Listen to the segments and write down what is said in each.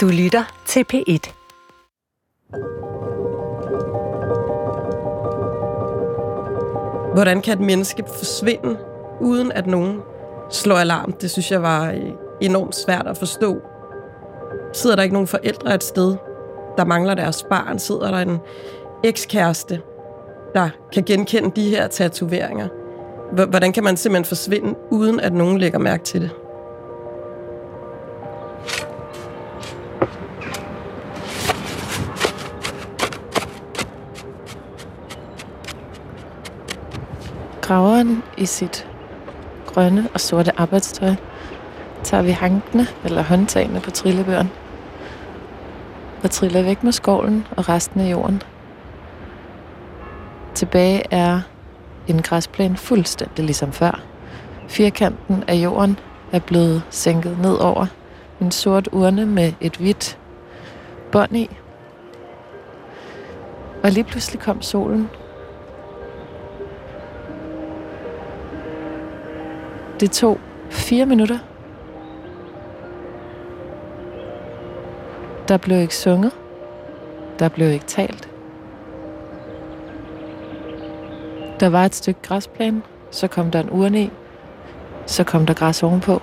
Du lytter til P1. Hvordan kan et menneske forsvinde, uden at nogen slår alarm? Det synes jeg var øh, enormt svært at forstå. Sidder der ikke nogen forældre et sted, der mangler deres barn? Sidder der en ekskæreste, der kan genkende de her tatoveringer? Hvordan kan man simpelthen forsvinde, uden at nogen lægger mærke til det? Graveren i sit grønne og sorte arbejdstøj tager vi hankene eller håndtagene på trillebøren og triller væk med skovlen og resten af jorden. Tilbage er en græsplæne fuldstændig ligesom før. Firkanten af jorden er blevet sænket ned over en sort urne med et hvidt bånd i. Og lige pludselig kom solen. Det tog fire minutter. Der blev ikke sunget. Der blev ikke talt. Der var et stykke græsplæne, så kom der en urne i, så kom der græs ovenpå,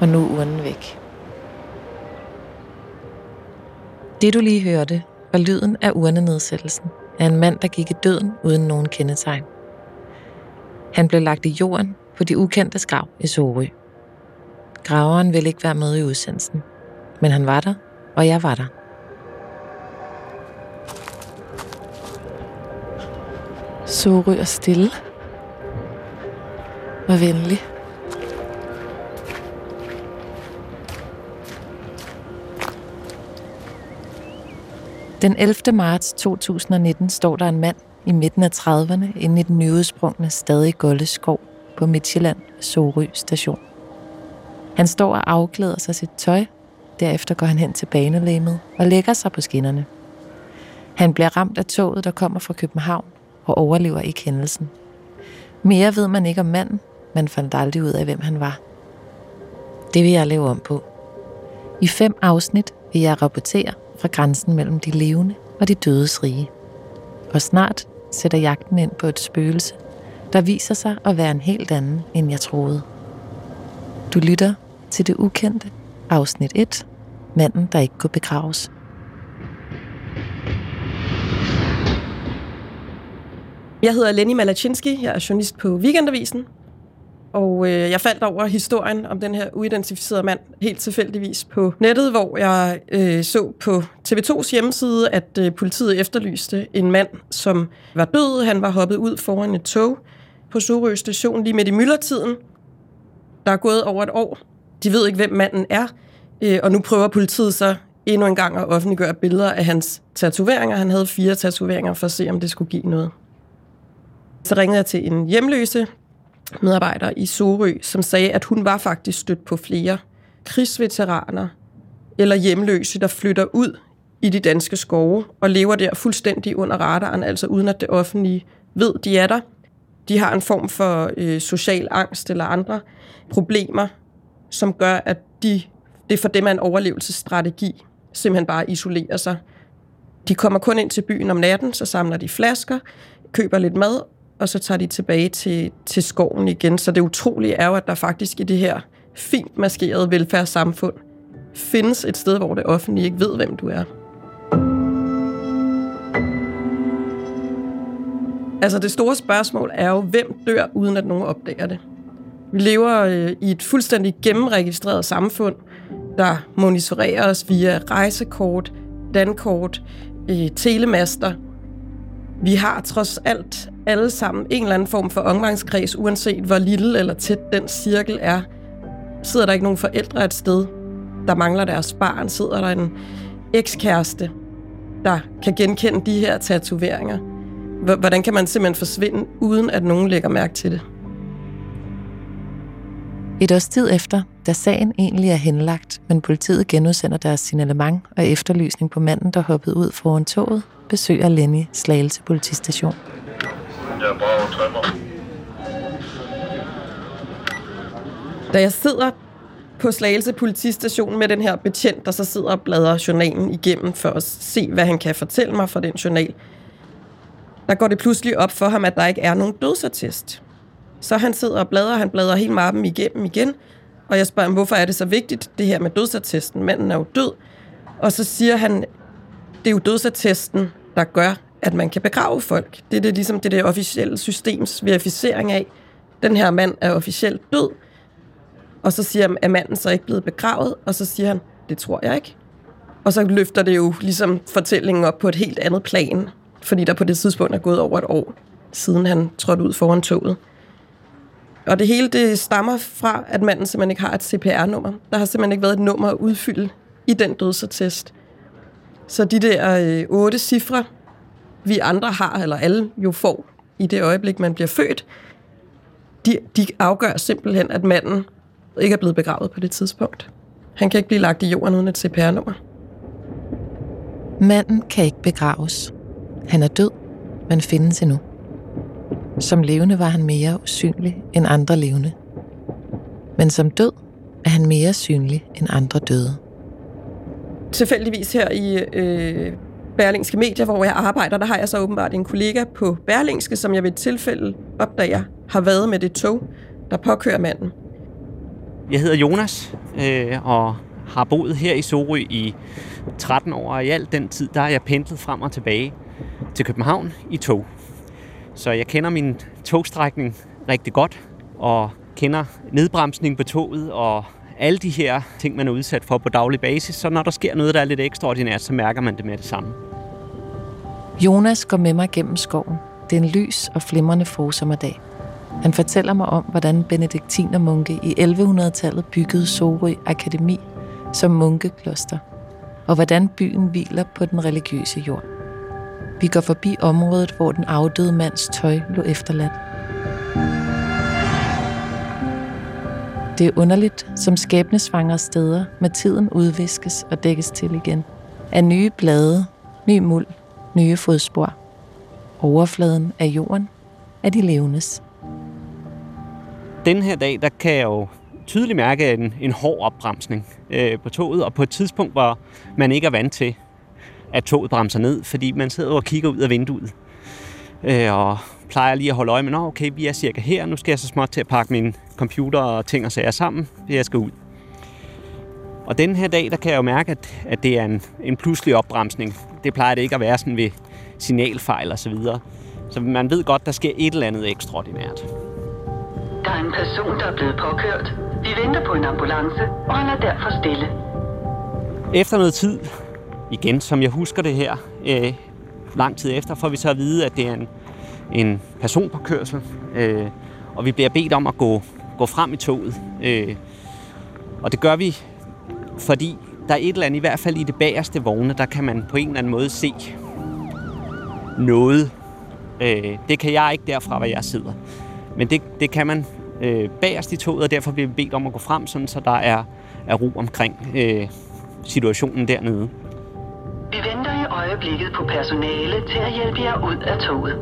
og nu er urnen væk. Det du lige hørte, var lyden af urnenedsættelsen af en mand, der gik i døden uden nogen kendetegn. Han blev lagt i jorden på de ukendte skrav i Sorø. Graveren ville ikke være med i udsendelsen, men han var der, og jeg var der. Sorø er stille og venlig. Den 11. marts 2019 står der en mand i midten af 30'erne inde i den nyudsprungne stadig golde skov på Midtjylland Sorø station. Han står og afklæder sig sit tøj, derefter går han hen til banelæmet og lægger sig på skinnerne. Han bliver ramt af toget, der kommer fra København og overlever ikke hændelsen. Mere ved man ikke om manden, man fandt aldrig ud af, hvem han var. Det vil jeg lave om på. I fem afsnit vil jeg rapportere fra grænsen mellem de levende og de dødes rige. Og snart sætter jagten ind på et spøgelse, der viser sig at være en helt anden, end jeg troede. Du lytter til det ukendte, afsnit 1, Manden, der ikke kunne begraves. Jeg hedder Lenny Malachinsky, jeg er journalist på Weekendavisen, og øh, jeg faldt over historien om den her uidentificerede mand helt tilfældigvis på nettet, hvor jeg øh, så på TV2's hjemmeside, at øh, politiet efterlyste en mand, som var død. Han var hoppet ud foran et tog på Sorø station lige midt i myldretiden. Der er gået over et år. De ved ikke, hvem manden er, øh, og nu prøver politiet så endnu en gang at offentliggøre billeder af hans tatoveringer. Han havde fire tatoveringer for at se, om det skulle give noget. Så ringede jeg til en hjemløse medarbejder i Sorø, som sagde, at hun var faktisk stødt på flere krigsveteraner eller hjemløse, der flytter ud i de danske skove og lever der fuldstændig under radaren, altså uden at det offentlige ved, de er der. De har en form for øh, social angst eller andre problemer, som gør, at de, det for dem er en overlevelsesstrategi, simpelthen bare isolere sig. De kommer kun ind til byen om natten, så samler de flasker, køber lidt mad, og så tager de tilbage til, til skoven igen. Så det utrolige er jo, at der faktisk i det her fint maskerede velfærdssamfund findes et sted, hvor det offentlige ikke ved, hvem du er. Altså det store spørgsmål er jo, hvem dør, uden at nogen opdager det? Vi lever øh, i et fuldstændig gennemregistreret samfund, der monitorerer os via rejsekort, dankort, øh, telemaster. Vi har trods alt alle sammen en eller anden form for omgangskreds, uanset hvor lille eller tæt den cirkel er. Sidder der ikke nogen forældre et sted, der mangler deres barn? Sidder der en ekskæreste, der kan genkende de her tatoveringer? Hvordan kan man simpelthen forsvinde, uden at nogen lægger mærke til det? Et års tid efter, da sagen egentlig er henlagt, men politiet genudsender deres signalement og efterlysning på manden, der hoppede ud foran toget, besøger Lenny Slagelse politistation. Ja, bravo, træmmer. Da jeg sidder på Slagelse politistation med den her betjent, der så sidder og bladrer journalen igennem for at se, hvad han kan fortælle mig fra den journal. Der går det pludselig op for ham, at der ikke er nogen dødsattest. Så han sidder og bladrer, han bladrer helt mappen igennem igen, og jeg spørger ham, hvorfor er det så vigtigt, det her med dødsattesten? Manden er jo død. Og så siger han, det er jo dødsattesten, der gør, at man kan begrave folk. Det er det, ligesom det der officielle systems verificering af, den her mand er officielt død. Og så siger han, er manden så ikke blevet begravet? Og så siger han, det tror jeg ikke. Og så løfter det jo ligesom fortællingen op på et helt andet plan, fordi der på det tidspunkt er gået over et år, siden han trådte ud foran toget. Og det hele det stammer fra, at manden simpelthen ikke har et CPR-nummer. Der har simpelthen ikke været et nummer at udfylde i den dødsattest. Så de der øh, otte cifre, vi andre har, eller alle jo får i det øjeblik, man bliver født, de, de afgør simpelthen, at manden ikke er blevet begravet på det tidspunkt. Han kan ikke blive lagt i jorden uden et CPR-nummer. Manden kan ikke begraves. Han er død, men findes endnu. Som levende var han mere usynlig end andre levende. Men som død er han mere synlig end andre døde. Tilfældigvis her i øh, Berlingske Medier, hvor jeg arbejder, der har jeg så åbenbart en kollega på Berlingske, som jeg ved et tilfælde opdager har været med det tog, der påkører manden. Jeg hedder Jonas øh, og har boet her i Sorø i 13 år, og i al den tid, der er jeg pendlet frem og tilbage til København i tog. Så jeg kender min togstrækning rigtig godt, og kender nedbremsning på toget og alle de her ting, man er udsat for på daglig basis. Så når der sker noget, der er lidt ekstraordinært, så mærker man det med det samme. Jonas går med mig gennem skoven. Det er en lys og flimrende forsommerdag. Han fortæller mig om, hvordan benediktinermunke i 1100-tallet byggede Sorø Akademi som munkekloster, og hvordan byen hviler på den religiøse jord. Vi går forbi området, hvor den afdøde mands tøj lå efterladt. Det er underligt, som skæbnesvangre steder med tiden udviskes og dækkes til igen. Af nye blade, ny muld, nye fodspor. Overfladen af jorden er de levendes. Den her dag, der kan jeg jo tydeligt mærke en, en hård opbremsning øh, på toget, og på et tidspunkt, hvor man ikke er vant til, at toget bremser ned, fordi man sidder og kigger ud af vinduet. Øh, og plejer lige at holde øje med, Nå, okay, vi er cirka her, nu skal jeg så småt til at pakke min computer og ting og sager sammen, jeg skal ud. Og den her dag, der kan jeg jo mærke, at, at det er en, en pludselig opbremsning. Det plejer det ikke at være sådan ved signalfejl og så videre. Så man ved godt, der sker et eller andet ekstraordinært. Der er en person, der er blevet påkørt. Vi venter på en ambulance, og han er derfor stille. Efter noget tid, igen som jeg husker det her, øh, lang tid efter, får vi så at vide, at det er en, en personpåkørsel, øh, og vi bliver bedt om at gå, gå frem i toget. Øh, og det gør vi, fordi der er et eller andet, i hvert fald i det bagerste vogne, der kan man på en eller anden måde se noget. Øh, det kan jeg ikke derfra, hvor jeg sidder. Men det, det kan man øh, bagerst i toget, og derfor bliver vi bedt om at gå frem, sådan, så der er, er ro omkring øh, situationen dernede. Øjeblikket på personale til at hjælpe jer ud af toget.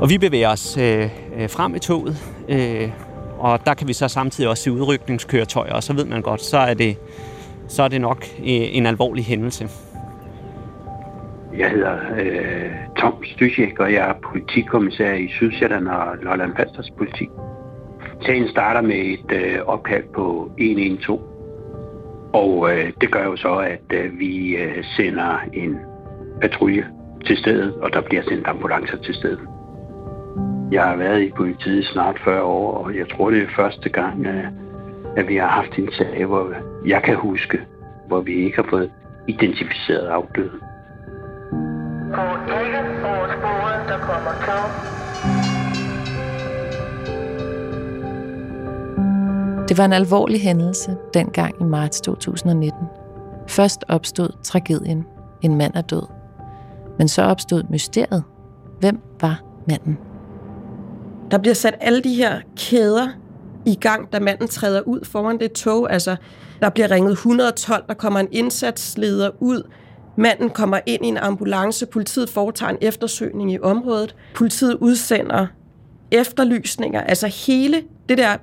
Og vi bevæger os øh, øh, frem i toget, øh, og der kan vi så samtidig også se udrykningskøretøjer, og så ved man godt, så er det, så er det nok øh, en alvorlig hændelse. Jeg hedder øh, Tom Stysjek, og jeg er politikommissær i Sydsjælland og Lolland Falsters politi. Sagen starter med et øh, opkald på 112. Og øh, det gør jo så, at øh, vi øh, sender en patrulje til stedet, og der bliver sendt ambulancer til stedet. Jeg har været i politiet snart 40 år, og jeg tror, det er første gang, at vi har haft en sag, hvor jeg kan huske, hvor vi ikke har fået identificeret afdøde. På ikke over sporet, der kommer tog. Det var en alvorlig hændelse dengang i marts 2019. Først opstod tragedien. En mand er død. Men så opstod mysteriet. Hvem var manden? Der bliver sat alle de her kæder i gang, da manden træder ud foran det tog. Altså, der bliver ringet 112, der kommer en indsatsleder ud. Manden kommer ind i en ambulance. Politiet foretager en eftersøgning i området. Politiet udsender efterlysninger. Altså hele det der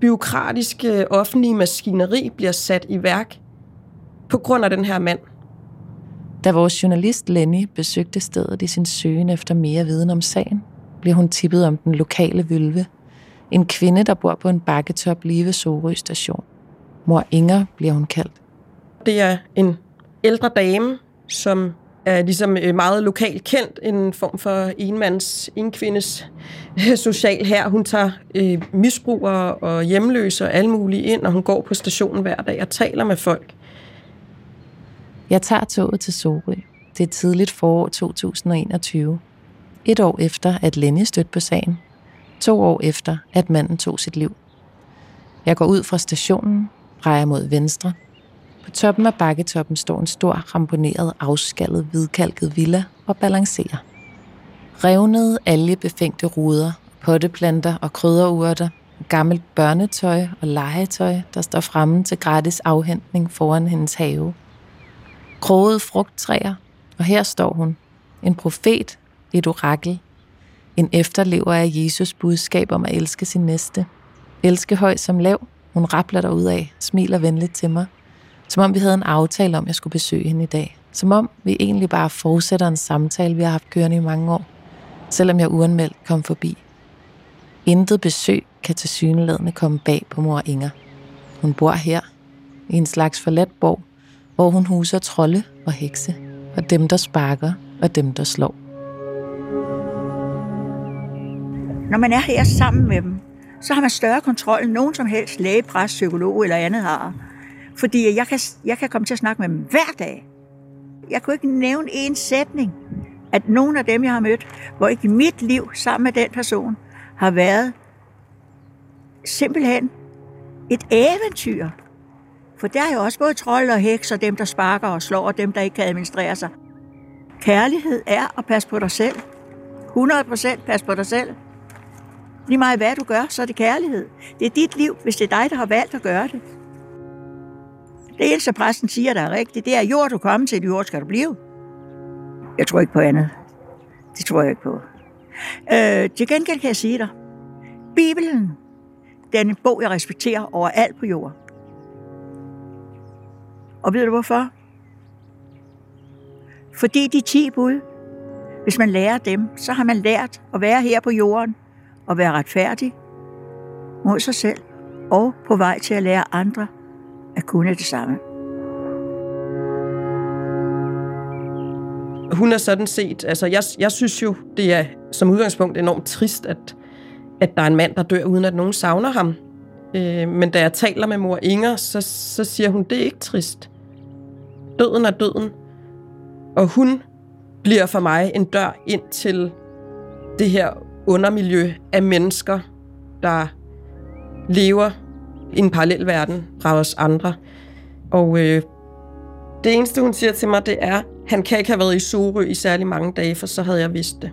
byråkratiske offentlige maskineri bliver sat i værk på grund af den her mand. Da vores journalist Lenny besøgte stedet i sin søgen efter mere viden om sagen, blev hun tippet om den lokale vølve, En kvinde, der bor på en bakketop lige ved Sorø station. Mor Inger bliver hun kaldt. Det er en ældre dame, som er ligesom øh, meget lokalt kendt, en form for enmands, enkvindes øh, social her. Hun tager øh, misbrugere og hjemløse og alle mulige ind, og hun går på stationen hver dag og taler med folk. Jeg tager toget til Sorø. Det er tidligt forår 2021. Et år efter, at Lenny stødte på sagen. To år efter, at manden tog sit liv. Jeg går ud fra stationen, drejer mod venstre. På toppen af bakketoppen står en stor, ramponeret, afskallet, hvidkalket villa og balancerer. Revnede, algebefængte ruder, potteplanter og krydderurter, gammelt børnetøj og legetøj, der står fremme til gratis afhentning foran hendes have. Krogede frugttræer, og her står hun, en profet, et orakel, en efterlever af Jesus budskab om at elske sin næste. Elske høj som lav, hun rappler derud af, smiler venligt til mig. Som om vi havde en aftale om, at jeg skulle besøge hende i dag. Som om vi egentlig bare fortsætter en samtale, vi har haft kørende i mange år. Selvom jeg uanmeldt kom forbi. Intet besøg kan til syneladende komme bag på mor Inger. Hun bor her, i en slags forladt borg, hvor hun huser trolde og hekse, og dem, der sparker, og dem, der slår. Når man er her sammen med dem, så har man større kontrol end nogen som helst læge, præst, psykolog eller andet har. Fordi jeg kan, jeg kan komme til at snakke med dem hver dag. Jeg kunne ikke nævne en sætning, at nogen af dem, jeg har mødt, hvor ikke mit liv sammen med den person har været simpelthen et eventyr. For der er jo også både trold og heks, og dem, der sparker og slår, og dem, der ikke kan administrere sig. Kærlighed er at passe på dig selv. 100% pas på dig selv. Lige meget hvad du gør, så er det kærlighed. Det er dit liv, hvis det er dig, der har valgt at gøre det. Det eneste, præsten siger, der er rigtigt, det er, jord du kommer til, jord skal du blive. Jeg tror ikke på andet. Det tror jeg ikke på. Øh, til gengæld kan jeg sige dig, Bibelen, den er en bog, jeg respekterer overalt på jorden. Og ved du hvorfor? Fordi de 10 bud, hvis man lærer dem, så har man lært at være her på jorden og være retfærdig mod sig selv og på vej til at lære andre at kunne det samme. Hun er sådan set, altså jeg, jeg synes jo, det er som udgangspunkt enormt trist, at, at der er en mand, der dør, uden at nogen savner ham. Øh, men da jeg taler med mor Inger, så, så siger hun, det er ikke trist. Døden er døden. Og hun bliver for mig en dør ind til det her undermiljø af mennesker, der lever i en parallel verden fra os andre. Og øh, det eneste, hun siger til mig, det er, han kan ikke have været i Sorø i særlig mange dage, for så havde jeg vidst det.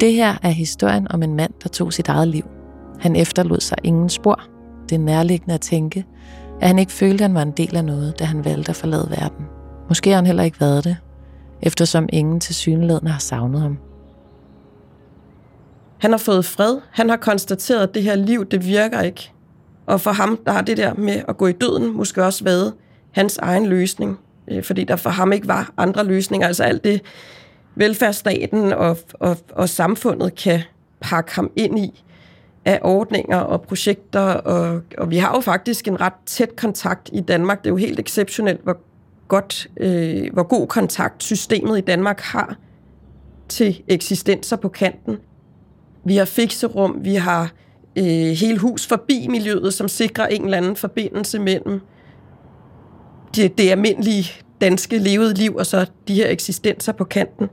Det her er historien om en mand, der tog sit eget liv. Han efterlod sig ingen spor. Det er nærliggende at tænke, at han ikke følte, at han var en del af noget, da han valgte at forlade verden. Måske har han heller ikke været det, eftersom ingen til syneladende har savnet ham. Han har fået fred. Han har konstateret, at det her liv, det virker ikke. Og for ham, der har det der med at gå i døden, måske også været hans egen løsning. Øh, fordi der for ham ikke var andre løsninger. Altså alt det, velfærdsstaten og, og, og samfundet kan pakke ham ind i af ordninger og projekter, og, og vi har jo faktisk en ret tæt kontakt i Danmark. Det er jo helt exceptionelt, hvor godt, øh, hvor god kontakt systemet i Danmark har til eksistenser på kanten. Vi har fikserum, vi har øh, hele hus forbi miljøet, som sikrer en eller anden forbindelse mellem det, det almindelige danske levede liv og så de her eksistenser på kanten.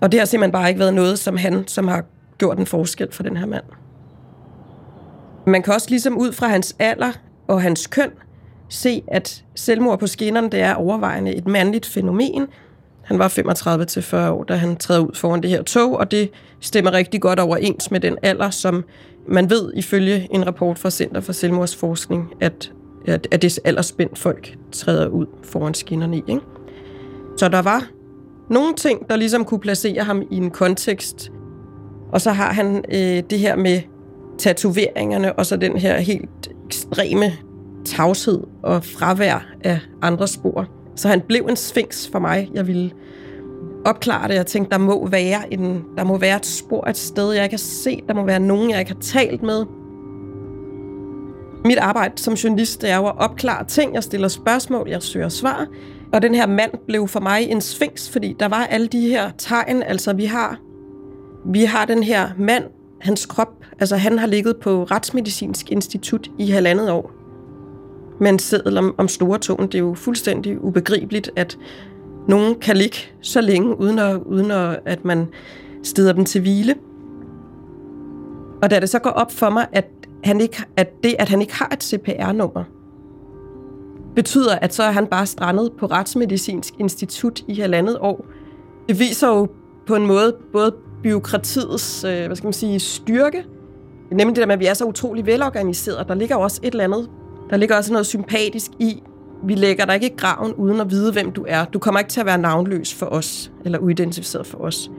Og det har simpelthen bare ikke været noget, som han, som har gjort en forskel for den her mand. Man kan også ligesom ud fra hans alder og hans køn se, at selvmord på skinnerne, det er overvejende et mandligt fænomen. Han var 35-40 år, da han træder ud foran det her tog, og det stemmer rigtig godt overens med den alder, som man ved ifølge en rapport fra Center for Selvmordsforskning, at, at, at det er aldersspændt folk træder ud foran skinnerne i. Ikke? Så der var nogle ting, der ligesom kunne placere ham i en kontekst, Og så har han øh, det her med tatoveringerne, og så den her helt ekstreme tavshed og fravær af andre spor. Så han blev en sphinx for mig. Jeg ville opklare det. Jeg tænkte, der må være, en, der må være et spor et sted, jeg ikke har set. Der må være nogen, jeg ikke har talt med. Mit arbejde som journalist det er jo at opklare ting. Jeg stiller spørgsmål, jeg søger svar. Og den her mand blev for mig en sphinx, fordi der var alle de her tegn. Altså, vi har, vi har den her mand, hans krop. Altså, han har ligget på Retsmedicinsk Institut i halvandet år. Men en seddel om, om store tåen. Det er jo fuldstændig ubegribeligt, at nogen kan ligge så længe, uden, at, uden at, at man steder dem til hvile. Og da det så går op for mig, at, han ikke, at det, at han ikke har et CPR-nummer, betyder, at så er han bare strandet på Retsmedicinsk Institut i halvandet år. Det viser jo på en måde både byråkratiets øh, hvad skal man sige, styrke, nemlig det der med, at vi er så utrolig velorganiseret. Der ligger også et eller andet, der ligger også noget sympatisk i, vi lægger dig ikke i graven uden at vide, hvem du er. Du kommer ikke til at være navnløs for os, eller uidentificeret for os.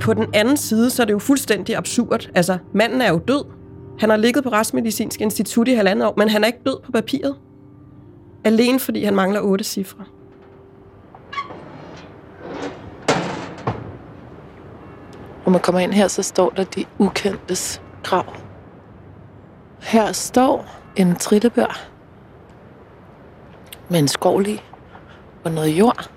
På den anden side, så er det jo fuldstændig absurd. Altså, manden er jo død. Han har ligget på Retsmedicinsk Institut i halvandet år, men han er ikke død på papiret. Alene fordi han mangler otte cifre. Når man kommer ind her, så står der de ukendtes grav. Her står en trillebør med en skovl i og noget jord.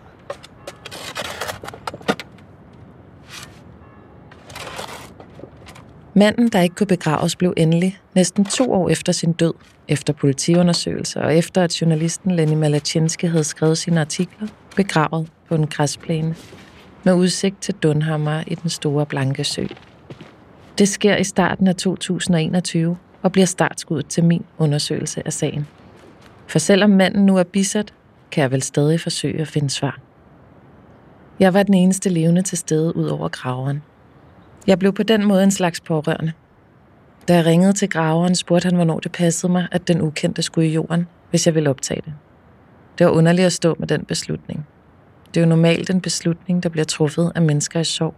Manden, der ikke kunne begraves, blev endelig næsten to år efter sin død, efter politiundersøgelser og efter at journalisten Lenny Malachinski havde skrevet sine artikler, begravet på en græsplæne med udsigt til Dunhammer i den store blanke sø. Det sker i starten af 2021 og bliver startskuddet til min undersøgelse af sagen. For selvom manden nu er bisat, kan jeg vel stadig forsøge at finde svar. Jeg var den eneste levende til stede ud over graveren. Jeg blev på den måde en slags pårørende. Da jeg ringede til graveren, spurgte han, hvornår det passede mig, at den ukendte skulle i jorden, hvis jeg ville optage det. Det var underligt at stå med den beslutning. Det er jo normalt en beslutning, der bliver truffet af mennesker i sorg.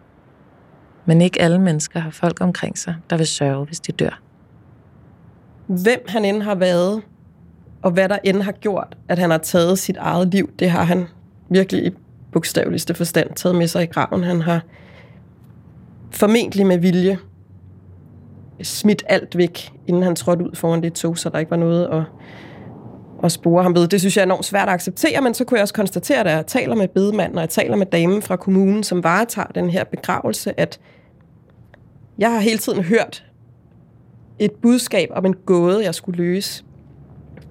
Men ikke alle mennesker har folk omkring sig, der vil sørge, hvis de dør. Hvem han end har været, og hvad der end har gjort, at han har taget sit eget liv, det har han virkelig i bogstaveligste forstand taget med sig i graven. Han har formentlig med vilje smidt alt væk, inden han trådte ud foran det tog, så der ikke var noget at, at spore ham ved. Det synes jeg er enormt svært at acceptere, men så kunne jeg også konstatere, da jeg taler med bedemanden, og jeg taler med damen fra kommunen, som varetager den her begravelse, at jeg har hele tiden hørt et budskab om en gåde, jeg skulle løse.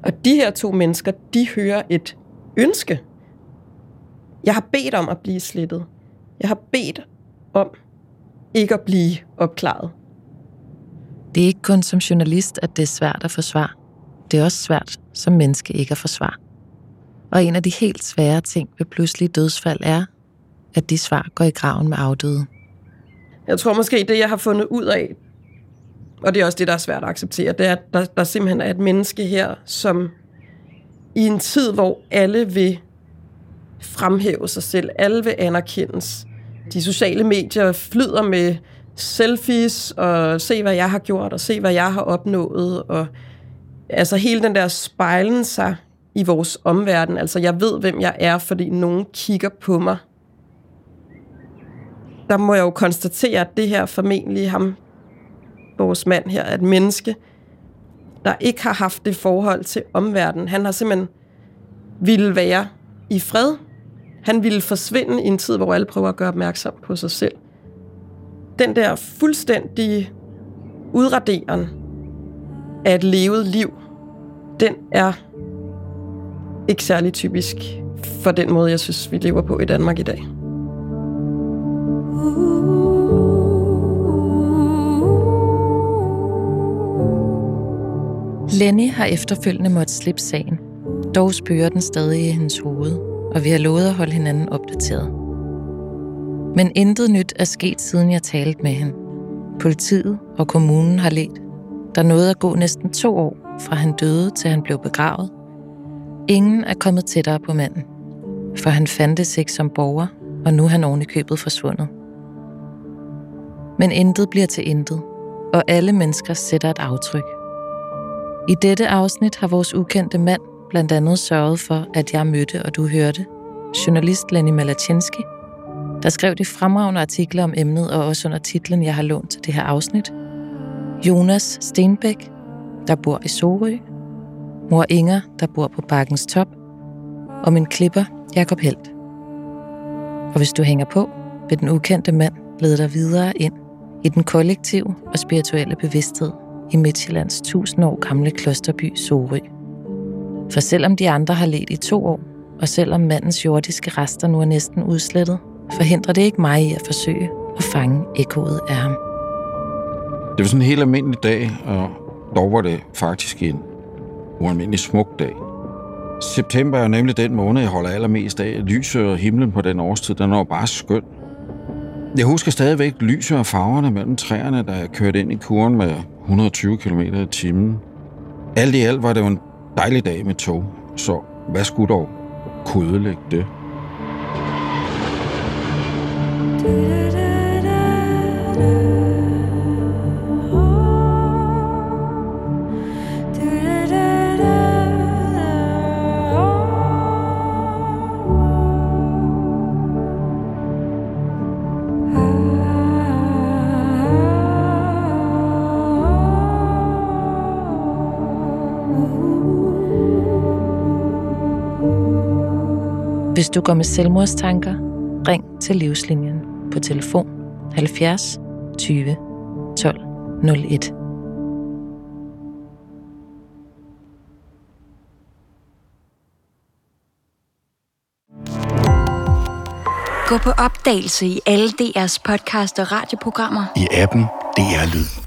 Og de her to mennesker, de hører et ønske. Jeg har bedt om at blive slettet. Jeg har bedt om ikke at blive opklaret. Det er ikke kun som journalist, at det er svært at forsvare. Det er også svært som menneske ikke at forsvare. Og en af de helt svære ting ved pludselige dødsfald er, at de svar går i graven med afdøde. Jeg tror måske, det jeg har fundet ud af, og det er også det, der er svært at acceptere, det er, at der, der simpelthen er et menneske her, som i en tid, hvor alle vil fremhæve sig selv, alle vil anerkendes. De sociale medier flyder med selfies, og se, hvad jeg har gjort, og se, hvad jeg har opnået, og altså hele den der spejlen sig i vores omverden. Altså, jeg ved, hvem jeg er, fordi nogen kigger på mig. Der må jeg jo konstatere, at det her formentlig ham, vores mand her, er et menneske, der ikke har haft det forhold til omverdenen. Han har simpelthen ville være i fred. Han ville forsvinde i en tid, hvor alle prøver at gøre opmærksom på sig selv. Den der fuldstændige udraderen af et levet liv, den er ikke særlig typisk for den måde, jeg synes, vi lever på i Danmark i dag. Lenny har efterfølgende måttet slippe sagen. Dog spørger den stadig i hendes hoved, og vi har lovet at holde hinanden opdateret. Men intet nyt er sket, siden jeg talte med hende. Politiet og kommunen har let. Der nåede at gå næsten to år, fra han døde til han blev begravet. Ingen er kommet tættere på manden, for han fandtes ikke som borger, og nu er han oven i købet forsvundet. Men intet bliver til intet, og alle mennesker sætter et aftryk. I dette afsnit har vores ukendte mand blandt andet sørget for, at jeg mødte og du hørte journalist Lenny Malachinski, der skrev de fremragende artikler om emnet og også under titlen, jeg har lånt til det her afsnit. Jonas Stenbæk, der bor i Sorø. Mor Inger, der bor på Bakkens Top. Og min klipper, Jakob Helt. Og hvis du hænger på, vil den ukendte mand lede dig videre ind i den kollektive og spirituelle bevidsthed i Midtjyllands tusind år gamle klosterby Sorø. For selvom de andre har let i to år, og selvom mandens jordiske rester nu er næsten udslettet, forhindrer det ikke mig i at forsøge at fange ekkoet af ham. Det var sådan en helt almindelig dag, og dog var det faktisk en ualmindelig smuk dag. September er nemlig den måned, jeg holder allermest af. Lyset og himlen på den årstid, den var bare skøn. Jeg husker stadigvæk lyset og farverne mellem træerne, da jeg kørte ind i kuren med 120 km i timen. Alt i alt var det jo en dejlig dag med tog, så hvad skulle dog kunne ødelægge det? Hvis du går med selvmordstanker, ring til Livslinjen på telefon 70 20 12 01. Gå på opdagelse i alle DR's podcast og radioprogrammer. I appen DR Lyd.